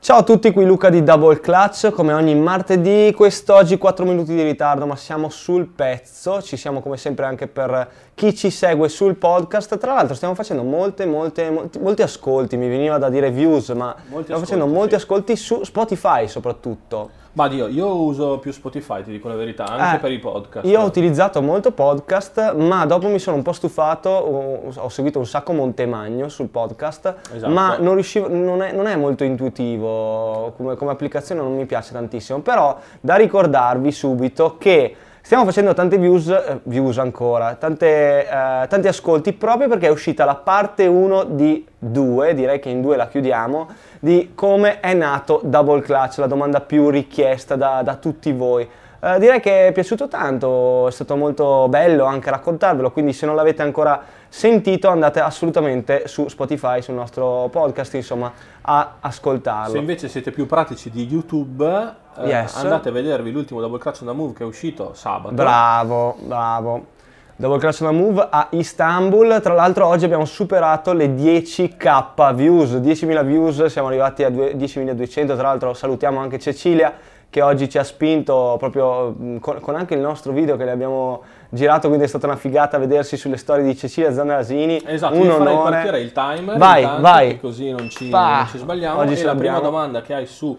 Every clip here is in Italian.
Ciao a tutti, qui Luca di Double Clutch, come ogni martedì, quest'oggi 4 minuti di ritardo, ma siamo sul pezzo, ci siamo come sempre anche per chi ci segue sul podcast, tra l'altro stiamo facendo molte, molte, molti, molti ascolti, mi veniva da dire views, ma Molti stiamo ascolti, facendo molti sì. ascolti su Spotify soprattutto. Ma Dio, io uso più Spotify, ti dico la verità, anche Eh, per i podcast. Io ho utilizzato molto podcast, ma dopo mi sono un po' stufato, ho, ho seguito un sacco Montemagno sul podcast, Esatto. ma non, riuscivo, non, è, non è molto intuitivo come, come applicazione, non mi piace tantissimo, però da ricordarvi subito che stiamo facendo tante views, eh, views ancora, tante, eh, tanti ascolti proprio perché è uscita la parte 1 di 2, direi che in due la chiudiamo, di come è nato Double Clutch, la domanda più richiesta da, da tutti voi. Eh, direi che è piaciuto tanto, è stato molto bello anche raccontarvelo, quindi se non l'avete ancora sentito andate assolutamente su Spotify, sul nostro podcast, insomma, a ascoltarlo. Se invece siete più pratici di YouTube, eh, Yes. andate a vedervi l'ultimo Double Clutch on the Move che è uscito sabato. Bravo, bravo. Double Clutch on the Move a Istanbul. Tra l'altro oggi abbiamo superato le 10k views, 10.000 views, siamo arrivati a due- 10.200. Tra l'altro salutiamo anche Cecilia che oggi ci ha spinto proprio mh, con, con anche il nostro video che le abbiamo girato, quindi è stata una figata vedersi sulle storie di Cecilia Zanarasini. Esatto, un onore. partire il timer Vai, intanto, vai. così non ci, non ci sbagliamo. Oggi e la prima domanda che hai su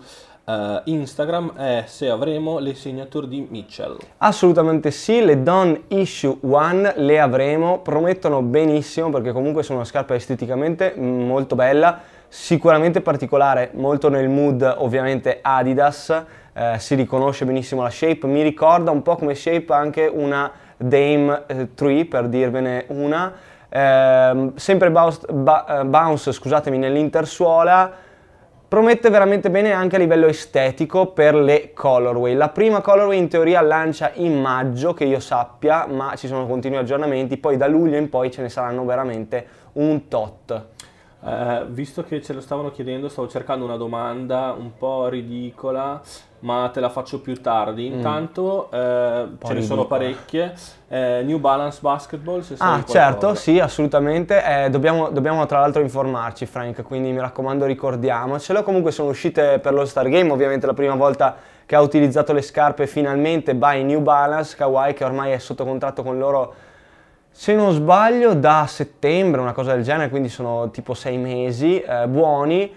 eh, Instagram è se avremo le signature di Mitchell. Assolutamente sì, le Don Issue One le avremo, promettono benissimo perché comunque sono una scarpa esteticamente mm, molto bella, sicuramente particolare, molto nel mood ovviamente Adidas, eh, si riconosce benissimo la shape, mi ricorda un po' come shape anche una Dame eh, 3 per dirvene una, Ehm, sempre bounce, ba- eh, bounce scusatemi, nell'intersuola, Promette veramente bene anche a livello estetico per le colorway. La prima colorway in teoria lancia in maggio, che io sappia, ma ci sono continui aggiornamenti, poi da luglio in poi ce ne saranno veramente un tot. Eh, visto che ce lo stavano chiedendo, stavo cercando una domanda un po' ridicola, ma te la faccio più tardi. Intanto eh, ce ne sono Mm. parecchie. Eh, New Balance Basketball, se Ah, certo, sì, assolutamente. Eh, dobbiamo, dobbiamo tra l'altro informarci, Frank, quindi mi raccomando ricordiamocelo. Comunque sono uscite per lo Star Game, ovviamente la prima volta che ha utilizzato le scarpe finalmente by New Balance, Kawhi che ormai è sotto contratto con loro, se non sbaglio, da settembre, una cosa del genere, quindi sono tipo sei mesi, eh, buoni.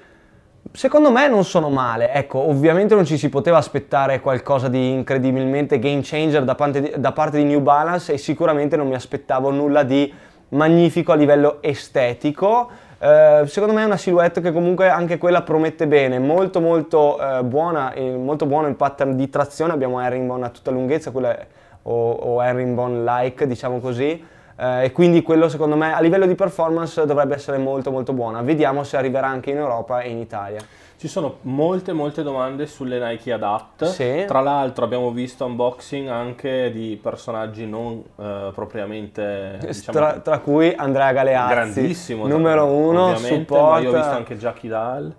Secondo me non sono male, ecco, ovviamente non ci si poteva aspettare qualcosa di incredibilmente game changer da parte di, da parte di New Balance e sicuramente non mi aspettavo nulla di magnifico a livello estetico. Eh, secondo me è una silhouette che comunque anche quella promette bene, molto molto eh, buona, molto buono il pattern di trazione, abbiamo herringbone a tutta lunghezza, quella è- o, o herringbone like diciamo così. Eh, e quindi quello secondo me a livello di performance dovrebbe essere molto molto buona. Vediamo se arriverà anche in Europa e in Italia. Ci sono molte molte domande sulle Nike Adapt. Sì. Tra l'altro abbiamo visto unboxing anche di personaggi non eh, propriamente diciamo, tra, tra cui Andrea Galeazzi, grandissimo numero uno, ovviamente, ma support. io ho visto anche Jackie Dale,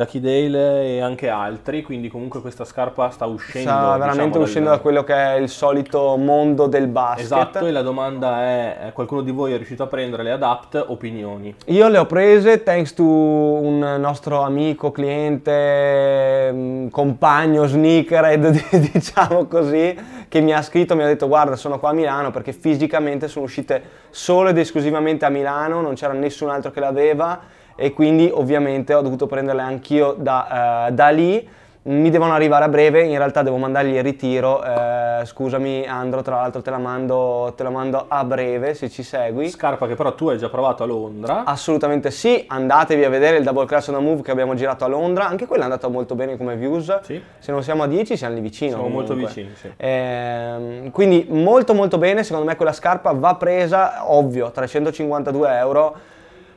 Jackie Dale e anche altri, quindi comunque questa scarpa sta uscendo sta veramente diciamo, uscendo dal- da quello che è il solito mondo del basket. Esatto, e la domanda è, eh, qualcuno di voi è riuscito a prendere le Adapt? Opinioni. Io le ho prese thanks to un nostro amico, cliente, mh, compagno, sneakerhead, diciamo così, che mi ha scritto, mi ha detto guarda sono qua a Milano perché fisicamente sono uscite solo ed esclusivamente a Milano, non c'era nessun altro che l'aveva e quindi ovviamente ho dovuto prenderle anch'io da, eh, da lì. Mi devono arrivare a breve, in realtà devo mandargli il ritiro, eh, scusami Andro, tra l'altro te la, mando, te la mando a breve se ci segui. Scarpa che però tu hai già provato a Londra. Assolutamente sì, andatevi a vedere il Double Crash on the Move che abbiamo girato a Londra, anche quella è andata molto bene come views. Sì. Se non siamo a 10 siamo lì vicino. Siamo molto comunque. vicini, sì. Ehm, quindi molto molto bene, secondo me quella scarpa va presa, ovvio, 352 euro,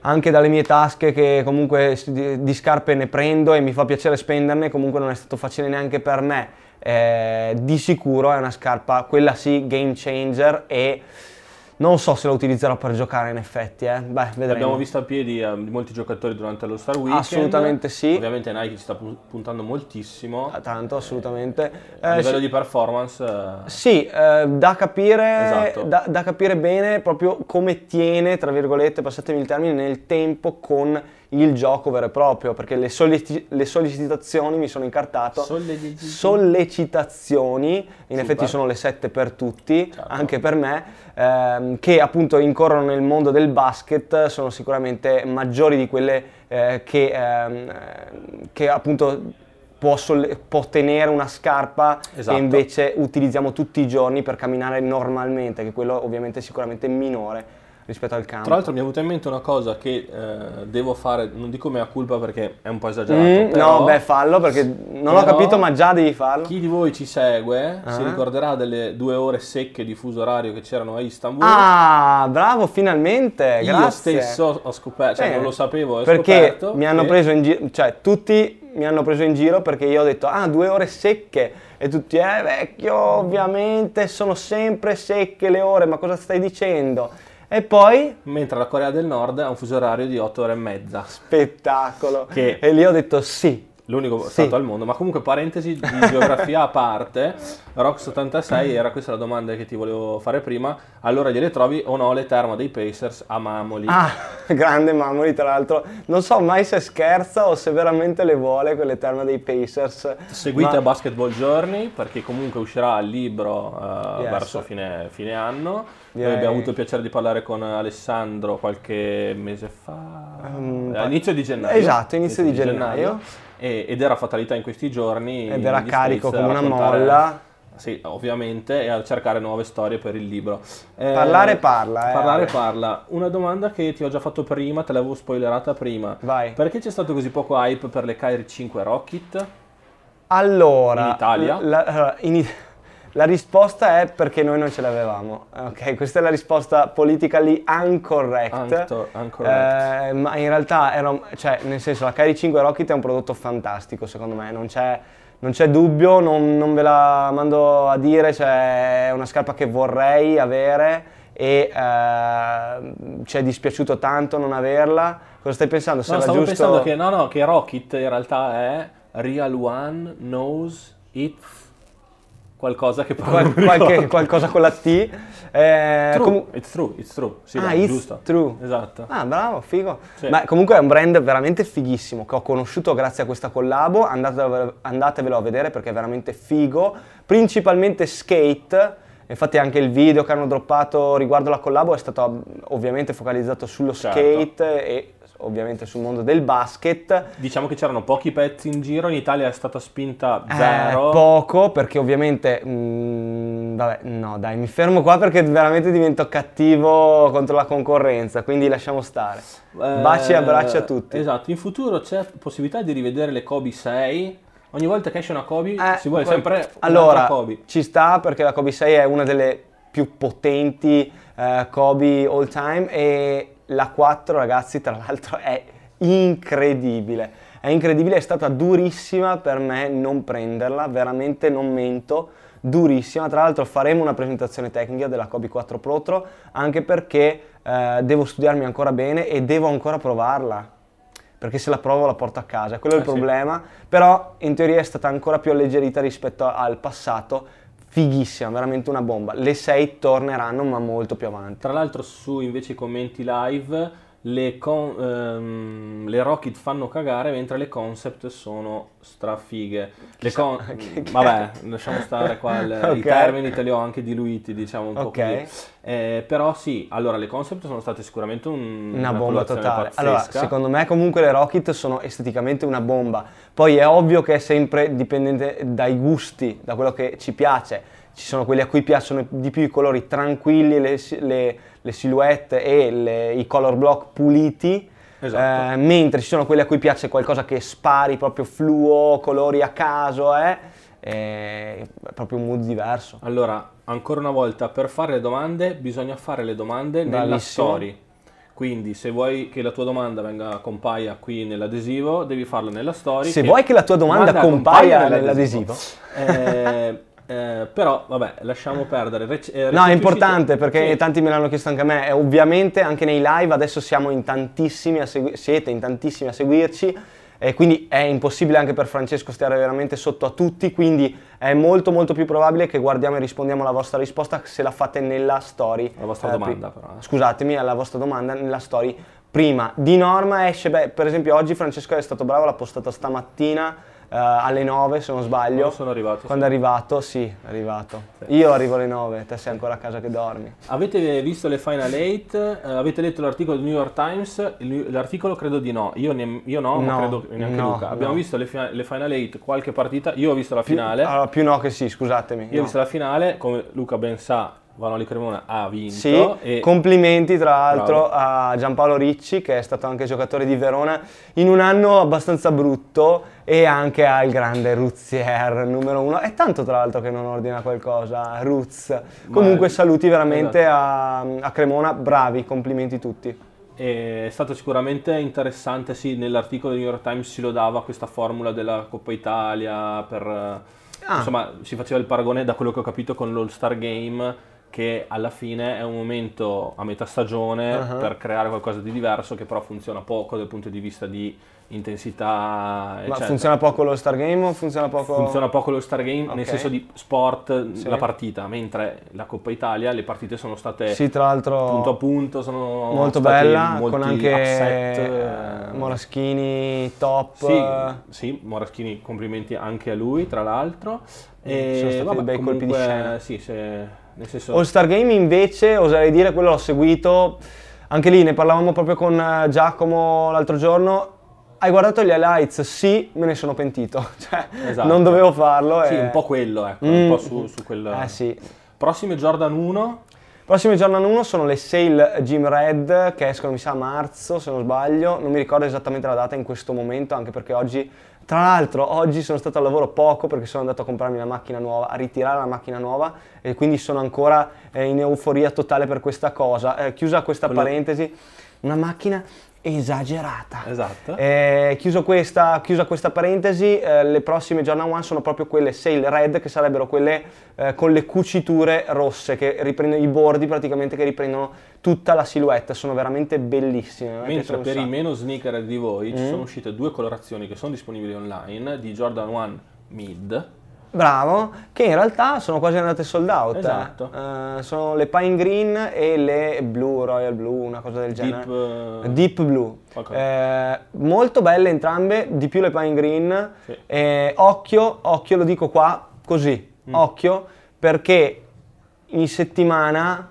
anche dalle mie tasche che comunque di scarpe ne prendo e mi fa piacere spenderne, comunque non è stato facile neanche per me. Eh, di sicuro è una scarpa, quella sì, game changer e non so se la utilizzerò per giocare in effetti, eh. Beh, vedremo. L'abbiamo visto a piedi eh, molti giocatori durante lo Star Weekend. Assolutamente sì. Ovviamente Nike ci sta pu- puntando moltissimo. Ah, Tanto, assolutamente. A Eh, livello sì- di performance, eh, Sì, eh, da, capire, Esatto. da, da capire bene proprio come tiene, tra virgolette, passatemi il termine, nel tempo con il gioco vero e proprio, perché le, sollecit- le sollecitazioni mi sono incartato. Sollecit- sollecitazioni, in Super. effetti sono le sette per tutti, Certo. anche per me, ehm, che appunto incorrono nel mondo del basket, sono sicuramente maggiori di quelle eh, che, ehm, che appunto può, solle- può tenere una scarpa Esatto. che invece utilizziamo tutti i giorni per camminare normalmente, che quello ovviamente è sicuramente minore rispetto al campo. Tra l'altro mi è venuta in mente una cosa che eh, devo fare, non dico mea culpa perché è un po' esagerato, Mm, però no, beh, fallo perché non ho capito, ma già devi farlo. chi di voi ci segue si Ah. ricorderà delle due ore secche di fuso orario che c'erano a Istanbul. Ah, bravo, finalmente. Io grazie. stesso ho scoperto, cioè Bene. non lo sapevo, ho perché scoperto mi hanno che- preso in giro, cioè tutti mi hanno preso in giro perché io ho detto ah due ore secche e tutti eh vecchio ovviamente sono sempre secche le ore ma cosa stai dicendo e poi? Mentre la Corea del Nord ha un fuso orario di 8 ore e mezza. spettacolo. Che- e lì ho detto sì L'unico Sì. stato al mondo, ma comunque parentesi di geografia a parte, Rox86 era questa la domanda che ti volevo fare prima, allora gliele trovi o no le terme dei Pacers a Mamoli? ah grande Mamoli tra l'altro non so mai se scherza o se veramente le vuole quelle terme dei Pacers Seguite ma- Basketball Journey perché comunque uscirà il libro eh, Yes. verso fine, fine anno. Direi- Noi abbiamo avuto il piacere di parlare con Alessandro qualche mese fa, Um, all'inizio di gennaio. Esatto, inizio di gennaio. E- ed era fatalità in questi giorni. ed era carico come una molla Sì, ovviamente, e a cercare nuove storie per il libro. Eh, Parlare parla, eh, Parlare Ale. parla. Una domanda che ti ho già fatto prima, te l'avevo spoilerata prima. vai Perché c'è stato così poco hype per le Kyrie 5 Rocket? Allora, In Italia? La, allora, in I- la risposta è perché noi non ce l'avevamo. Ok, questa è la risposta politically incorrect. Anco- incorrect. Eh, ma in realtà era, cioè, nel senso, la Kyrie 5 Rocket è un prodotto fantastico, secondo me, non c'è, non c'è dubbio, non, non ve la mando a dire, cioè, è una scarpa che vorrei avere e eh, ci è dispiaciuto tanto non averla. Cosa stai pensando? Se No, stavo giusto... pensando che, no, no, che Rocket in realtà è Real One Knows It's qualcosa che però Qual- qualche- qualcosa con la T. Eh, True, comu- it's true, it's true. Sì, ah, dai, it's giusto. true. Esatto. Ah, bravo, figo. Sì. Ma comunque è un brand veramente fighissimo che ho conosciuto grazie a questa collabo. Andatevelo, andatevelo a vedere perché è veramente figo. Principalmente skate. Infatti anche il video che hanno droppato riguardo la collabo è stato mm, ovviamente focalizzato sullo Certo. skate e ovviamente sul mondo del basket. Diciamo che c'erano pochi pezzi in giro, in Italia è stata spinta Eh, zero. poco perché ovviamente mm, vabbè no dai mi fermo qua perché veramente divento cattivo contro la concorrenza quindi lasciamo stare Eh, baci e abbracci a tutti Esatto, in futuro c'è possibilità di rivedere le Kobe 6. Ogni volta che esce una Kobe Eh, si vuole qual- sempre allora Kobe. ci sta perché la Kobe 6 è una delle più potenti eh, Kobe all time e la 4 ragazzi tra l'altro è incredibile. È incredibile è stata durissima per me non prenderla veramente non mento durissima. Tra l'altro faremo una presentazione tecnica della Kobe 4 Protro anche perché eh, devo studiarmi ancora bene e devo ancora provarla perché se la provo la porto a casa, quello è il sì. problema, però in teoria è stata ancora più alleggerita rispetto al passato, fighissima, veramente una bomba. Le 6 torneranno ma molto più avanti. Tra l'altro su invece i commenti live le, con- ehm, le Rocket fanno cagare mentre le concept sono strafighe. Le con- Vabbè, lasciamo stare qua il- Ok. i termini, te li ho anche diluiti, diciamo un po' Ok. così. Eh, però sì, allora le concept sono state sicuramente un- Una bomba colorazione totale. pazzesca. Allora, secondo me comunque le Rocket sono esteticamente una bomba. Poi è ovvio che è sempre dipendente dai gusti, da quello che ci piace. Ci sono quelli a cui piacciono di più i colori tranquilli, le, le- le silhouette e le- i color block puliti. Esatto. Eh, mentre ci sono quelli a cui piace qualcosa che spari proprio fluo, colori a caso, eh, è proprio un mood diverso. Allora, ancora una volta, per fare le domande bisogna fare le domande nella Bravissimo. story. Quindi se vuoi che la tua domanda venga compaia qui nell'adesivo, devi farla nella story. Se vuoi che la tua domanda compaia nell'adesivo. Eh, eh, però, vabbè, lasciamo perdere. Rec- eh, No, è importante perché Sì. tanti me l'hanno chiesto anche a me e ovviamente anche nei live adesso siamo in tantissimi a segui- siete in tantissimi a seguirci e quindi è impossibile anche per Francesco stare veramente sotto a tutti, quindi è molto molto più probabile che guardiamo e rispondiamo alla vostra risposta se la fate nella story. La vostra eh, domanda, pri- però, eh. Scusatemi, alla vostra domanda nella story prima. Di norma esce, beh, per esempio oggi Francesco è stato bravo, l'ha postata stamattina alle 9 se non sbaglio. Quando sono arrivato. Quando sì. è arrivato, sì, è arrivato. Sì. Io arrivo alle 9, te sei ancora a casa che dormi. Avete visto le Final 8? Uh, avete letto l'articolo del New York Times? L'articolo credo di no, io, ne, io no, no, ma credo neanche no, Luca. Abbiamo no. visto le, le, Final 8, qualche partita, io ho visto la finale. Più, allora, più no che sì, scusatemi. Io ho visto la finale, come Luca ben sa, Vanoli Cremona ha vinto. Sì, e... complimenti tra l'altro Bravo. a Giampaolo Ricci che è stato anche giocatore di Verona in un anno abbastanza brutto e anche al grande Ruzier numero uno. È tanto tra l'altro che non ordina qualcosa, Ruz. Comunque saluti veramente esatto. a, a Cremona, bravi, complimenti tutti. È stato sicuramente interessante, sì, nell'articolo del New York Times si lodava questa formula della Coppa Italia per... Ah. Insomma, si faceva il paragone da quello che ho capito con l'All Star Game che alla fine è un momento a metà stagione uh-huh. per creare qualcosa di diverso che però funziona poco dal punto di vista di intensità eccetera. Ma funziona poco lo Star Game o funziona poco? Funziona poco lo Star Game okay. nel senso di sport sì. la partita, mentre la Coppa Italia le partite sono state sì, tra l'altro punto a punto, sono molto bella con anche upset, eh, Moraschini top. Sì, sì, Moraschini complimenti anche a lui tra l'altro. E, sono stati vabbè, bei colpi di scena. Sì, se Senso... All Star Game invece, oserei dire, quello l'ho seguito, anche lì ne parlavamo proprio con eh, Giacomo l'altro giorno, hai guardato gli highlights? Sì, me ne sono pentito, cioè esatto. non dovevo farlo. Sì, e... un po' quello, ecco, mm. un po' su, su quel... Eh sì. Prossime Jordan 1? Prossime Jordan 1 sono le Sale Gym Red che escono mi sa a marzo se non sbaglio, non mi ricordo esattamente la data in questo momento anche perché oggi tra l'altro oggi sono stato al lavoro poco perché sono andato a comprarmi la macchina nuova, a ritirare la macchina nuova e quindi sono ancora eh, in euforia totale per questa cosa. Eh, chiusa questa Quello... parentesi, una macchina esagerata. Esatto. Eh, chiuso questa, chiusa questa parentesi, eh, le prossime Jordan 1 sono proprio quelle Sail Red, che sarebbero quelle eh, con le cuciture rosse, che riprendono i bordi praticamente che riprendono tutta la silhouette, sono veramente bellissime. Mentre per i meno sneaker di voi mm. ci sono uscite due colorazioni che sono disponibili online di Jordan 1 Mid Bravo, che in realtà sono quasi andate sold out. Eh. Esatto. Eh. Sono le Pine Green e le Blue, Royal Blue, una cosa del genere. Deep, uh... Deep Blue. Okay. Eh, molto belle entrambe, di più le Pine Green. Sì. Eh, occhio, occhio, lo dico qua così, mm. occhio, perché in settimana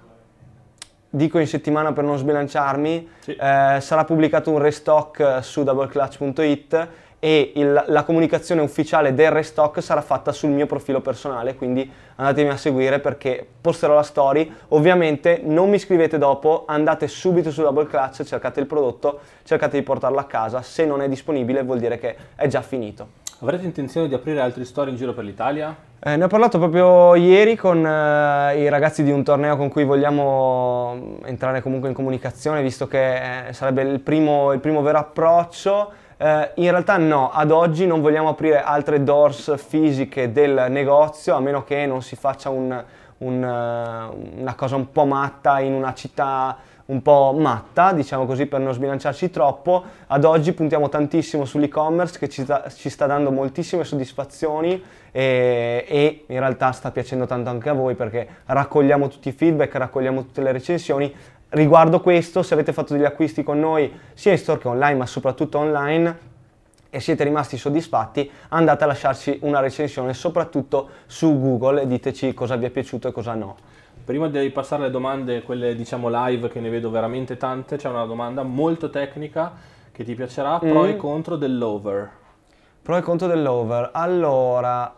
dico in settimana per non sbilanciarmi, sì. eh, sarà pubblicato un restock su doubleclutch.it e il, la comunicazione ufficiale del restock sarà fatta sul mio profilo personale, quindi andatemi a seguire perché posterò la story. Ovviamente non mi scrivete dopo, andate subito su Double Clutch, cercate il prodotto, cercate di portarlo a casa, se non è disponibile vuol dire che è già finito. Avrete intenzione di aprire altri store in giro per l'Italia? Eh, ne ho parlato proprio ieri con eh, i ragazzi di un torneo con cui vogliamo entrare comunque in comunicazione, visto che eh, sarebbe il primo, il primo vero approccio. Eh, in realtà no, ad oggi non vogliamo aprire altre doors fisiche del negozio a meno che non si faccia un, un, uh, una cosa un po' matta in una città un po' matta, diciamo così, per non sbilanciarci troppo. Ad oggi puntiamo tantissimo sull'e-commerce che ci sta, ci sta dando moltissime soddisfazioni e, e, in realtà sta piacendo tanto anche a voi perché raccogliamo tutti i feedback, raccogliamo tutte le recensioni, Riguardo questo, se avete fatto degli acquisti con noi sia in store che online, ma soprattutto online, e siete rimasti soddisfatti, andate a lasciarci una recensione, soprattutto su Google, e diteci cosa vi è piaciuto e cosa no. Prima di passare alle domande, quelle diciamo live, che ne vedo veramente tante, c'è una domanda molto tecnica che ti piacerà, pro mm. e contro dell'over. Pro e contro dell'over. Allora,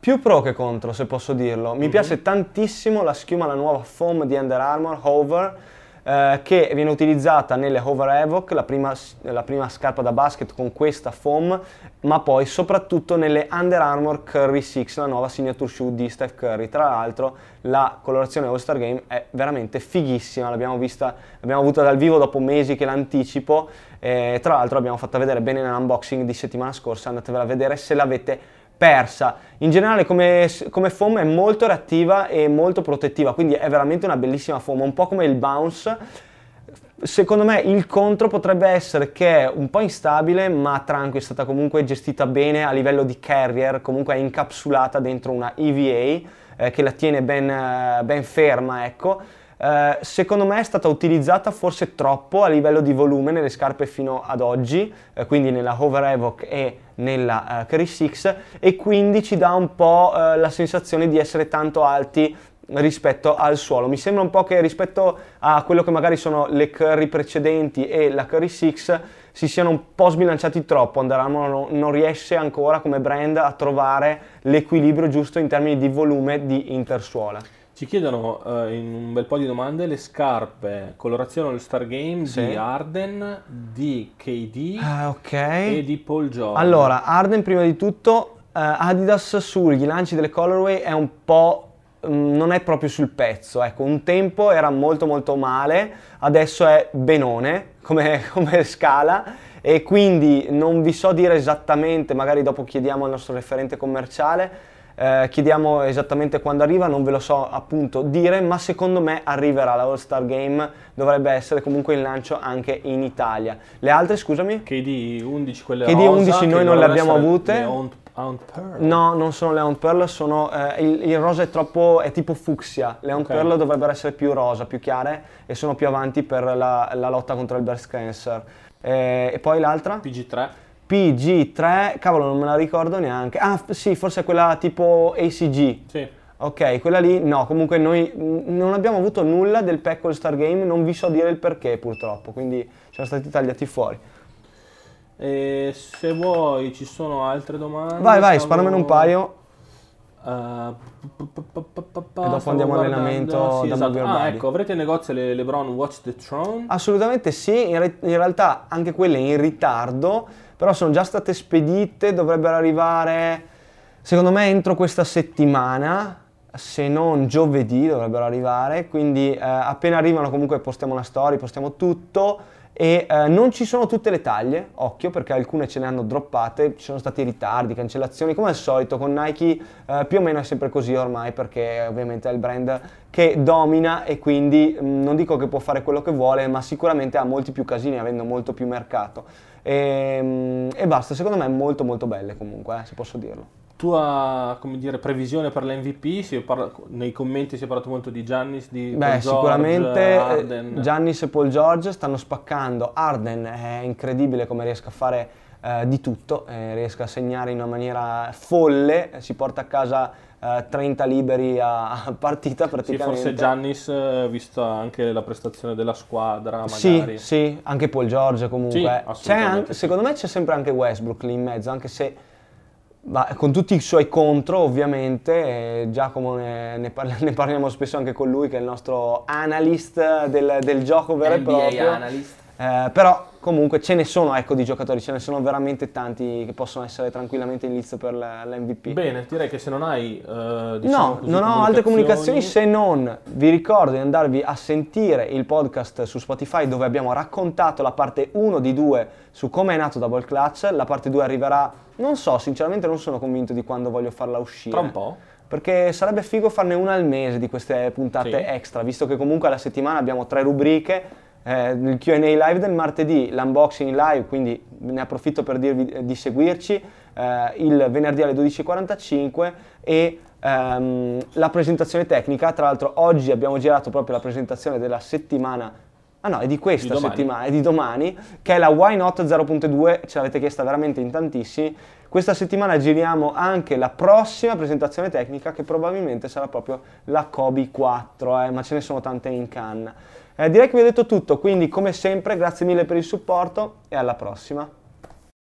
più pro che contro, se posso dirlo. Mi mm-hmm. piace tantissimo la schiuma, la nuova foam di Under Armour, Hover, eh, che viene utilizzata nelle Hover Evoc, la prima, la prima, scarpa da basket con questa foam, ma poi soprattutto nelle Under Armour Curry 6, la nuova signature shoe di Steph Curry. Tra l'altro la colorazione All-Star Game è veramente fighissima, l'abbiamo vista, l'abbiamo avuta dal vivo dopo mesi che l'anticipo, eh, tra l'altro l'abbiamo fatta vedere bene nell'unboxing di settimana scorsa, andatevela a vedere se l'avete persa. In generale come, come, foam è molto reattiva e molto protettiva, quindi è veramente una bellissima foam, un po' come il bounce. Secondo me il contro potrebbe essere che è un po' instabile, ma Tranquil è stata comunque gestita bene a livello di carrier, comunque è incapsulata dentro una EVA eh, che la tiene ben, ben ferma, ecco. Eh, secondo me è stata utilizzata forse troppo a livello di volume nelle scarpe fino ad oggi, eh, quindi nella Hover Evoc e nella uh, Curry 6 e quindi ci dà un po' uh, la sensazione di essere tanto alti rispetto al suolo. Mi sembra un po' che rispetto a quello che magari sono le curry precedenti e la curry 6 si siano un po' sbilanciati troppo. Under Armour non riesce ancora come brand a trovare l'equilibrio giusto in termini di volume di intersuola. Ci chiedono uh, in un bel po' di domande le scarpe colorazione All Star Game sì. di Arden, di KD ah, okay. e di Paul George. Allora, Arden prima di tutto, uh, Adidas sugli lanci delle colorway è un po' Mm, non è proprio sul pezzo, ecco, un tempo era molto molto male, adesso è benone come, come scala e quindi non vi so dire esattamente, magari dopo chiediamo al nostro referente commerciale, eh, chiediamo esattamente quando arriva, non ve lo so appunto dire, ma secondo me arriverà la All Star Game, dovrebbe essere comunque in lancio anche in Italia. Le altre, scusami? KD 11, quelle KD 11 noi non le abbiamo avute. No, non sono le Aunt Pearl, sono, eh, il, il, rosa è troppo, è tipo fucsia, le Aunt okay. Pearl dovrebbero essere più rosa, più chiare e sono più avanti per la, la lotta contro il breast cancer. Eh, e poi l'altra? PG3. PG3, cavolo non me la ricordo neanche. Ah sì, forse quella tipo ACG. Sì. Ok, quella lì no, comunque noi non abbiamo avuto nulla del pack All Star Game, non vi so dire il perché purtroppo, quindi siamo stati tagliati fuori. E se vuoi ci sono altre domande. Vai, vai, stavo... sparamene un paio. Uh, e dopo andiamo all'allenamento sì, da esatto. Ah, ecco, avrete in negozio le LeBron Watch the Throne? Assolutamente sì, in, re- in, realtà anche quelle in ritardo, però sono già state spedite, dovrebbero arrivare secondo me entro questa settimana, se non giovedì dovrebbero arrivare, quindi eh, appena arrivano comunque postiamo la story, postiamo tutto. E eh, non ci sono tutte le taglie, occhio perché alcune ce ne hanno droppate, ci sono stati ritardi, cancellazioni, come al solito con Nike eh, più o meno è sempre così ormai perché ovviamente è il brand che domina e quindi mh, mm, non dico che può fare quello che vuole, ma sicuramente ha molti più casini avendo molto più mercato. E, mh, mm, e basta, secondo me è molto molto belle comunque, eh, se posso dirlo tua dire, previsione per l'MVP? Parla, nei commenti si è parlato molto di Giannis, di Beh, Paul sicuramente eh, Arden. Giannis e Paul George stanno spaccando. Arden è incredibile come riesca a fare eh, di tutto, eh, riesca a segnare in una maniera folle, si porta a casa 30 eh, liberi a, partita praticamente. Sì, forse Giannis, eh, vista anche la prestazione della squadra, magari. Sì, sì, anche Paul George comunque. Sì, anche, secondo me c'è sempre anche Westbrook lì in mezzo, anche se ma con tutti i suoi contro ovviamente, Giacomo ne, ne, parli, ne, parliamo spesso anche con lui che è il nostro analyst del, del gioco vero NBA e proprio. Analyst. Eh, però comunque ce ne sono ecco, di giocatori, ce ne sono veramente tanti che possono essere tranquillamente in lizzo per l'MVP. Bene, direi che se non hai... Uh, diciamo no, così, non ho altre comunicazioni se non vi ricordo di andarvi a sentire il podcast su Spotify dove abbiamo raccontato la parte 1 di 2 su come è nato Double Clutch, la parte 2 arriverà, non so, sinceramente non sono convinto di quando voglio farla uscire. Tra un po'? perché sarebbe figo farne una al mese di queste puntate sì. extra, visto che comunque alla settimana abbiamo tre rubriche eh, il QA live del martedì, l'unboxing live, quindi ne approfitto per dirvi di seguirci, eh, il venerdì alle 12.45 e ehm, la presentazione tecnica. Tra l'altro oggi abbiamo girato proprio la presentazione della settimana Ah no, è di questa di settimana, è di domani, che è la Why Not 0.2, ce l'avete chiesta veramente in tantissimi. Questa settimana giriamo anche la prossima presentazione tecnica che probabilmente sarà proprio la Kobe 4, eh, ma ce ne sono tante in canna. Eh, direi che vi ho detto tutto, quindi come sempre grazie mille per il supporto e alla prossima.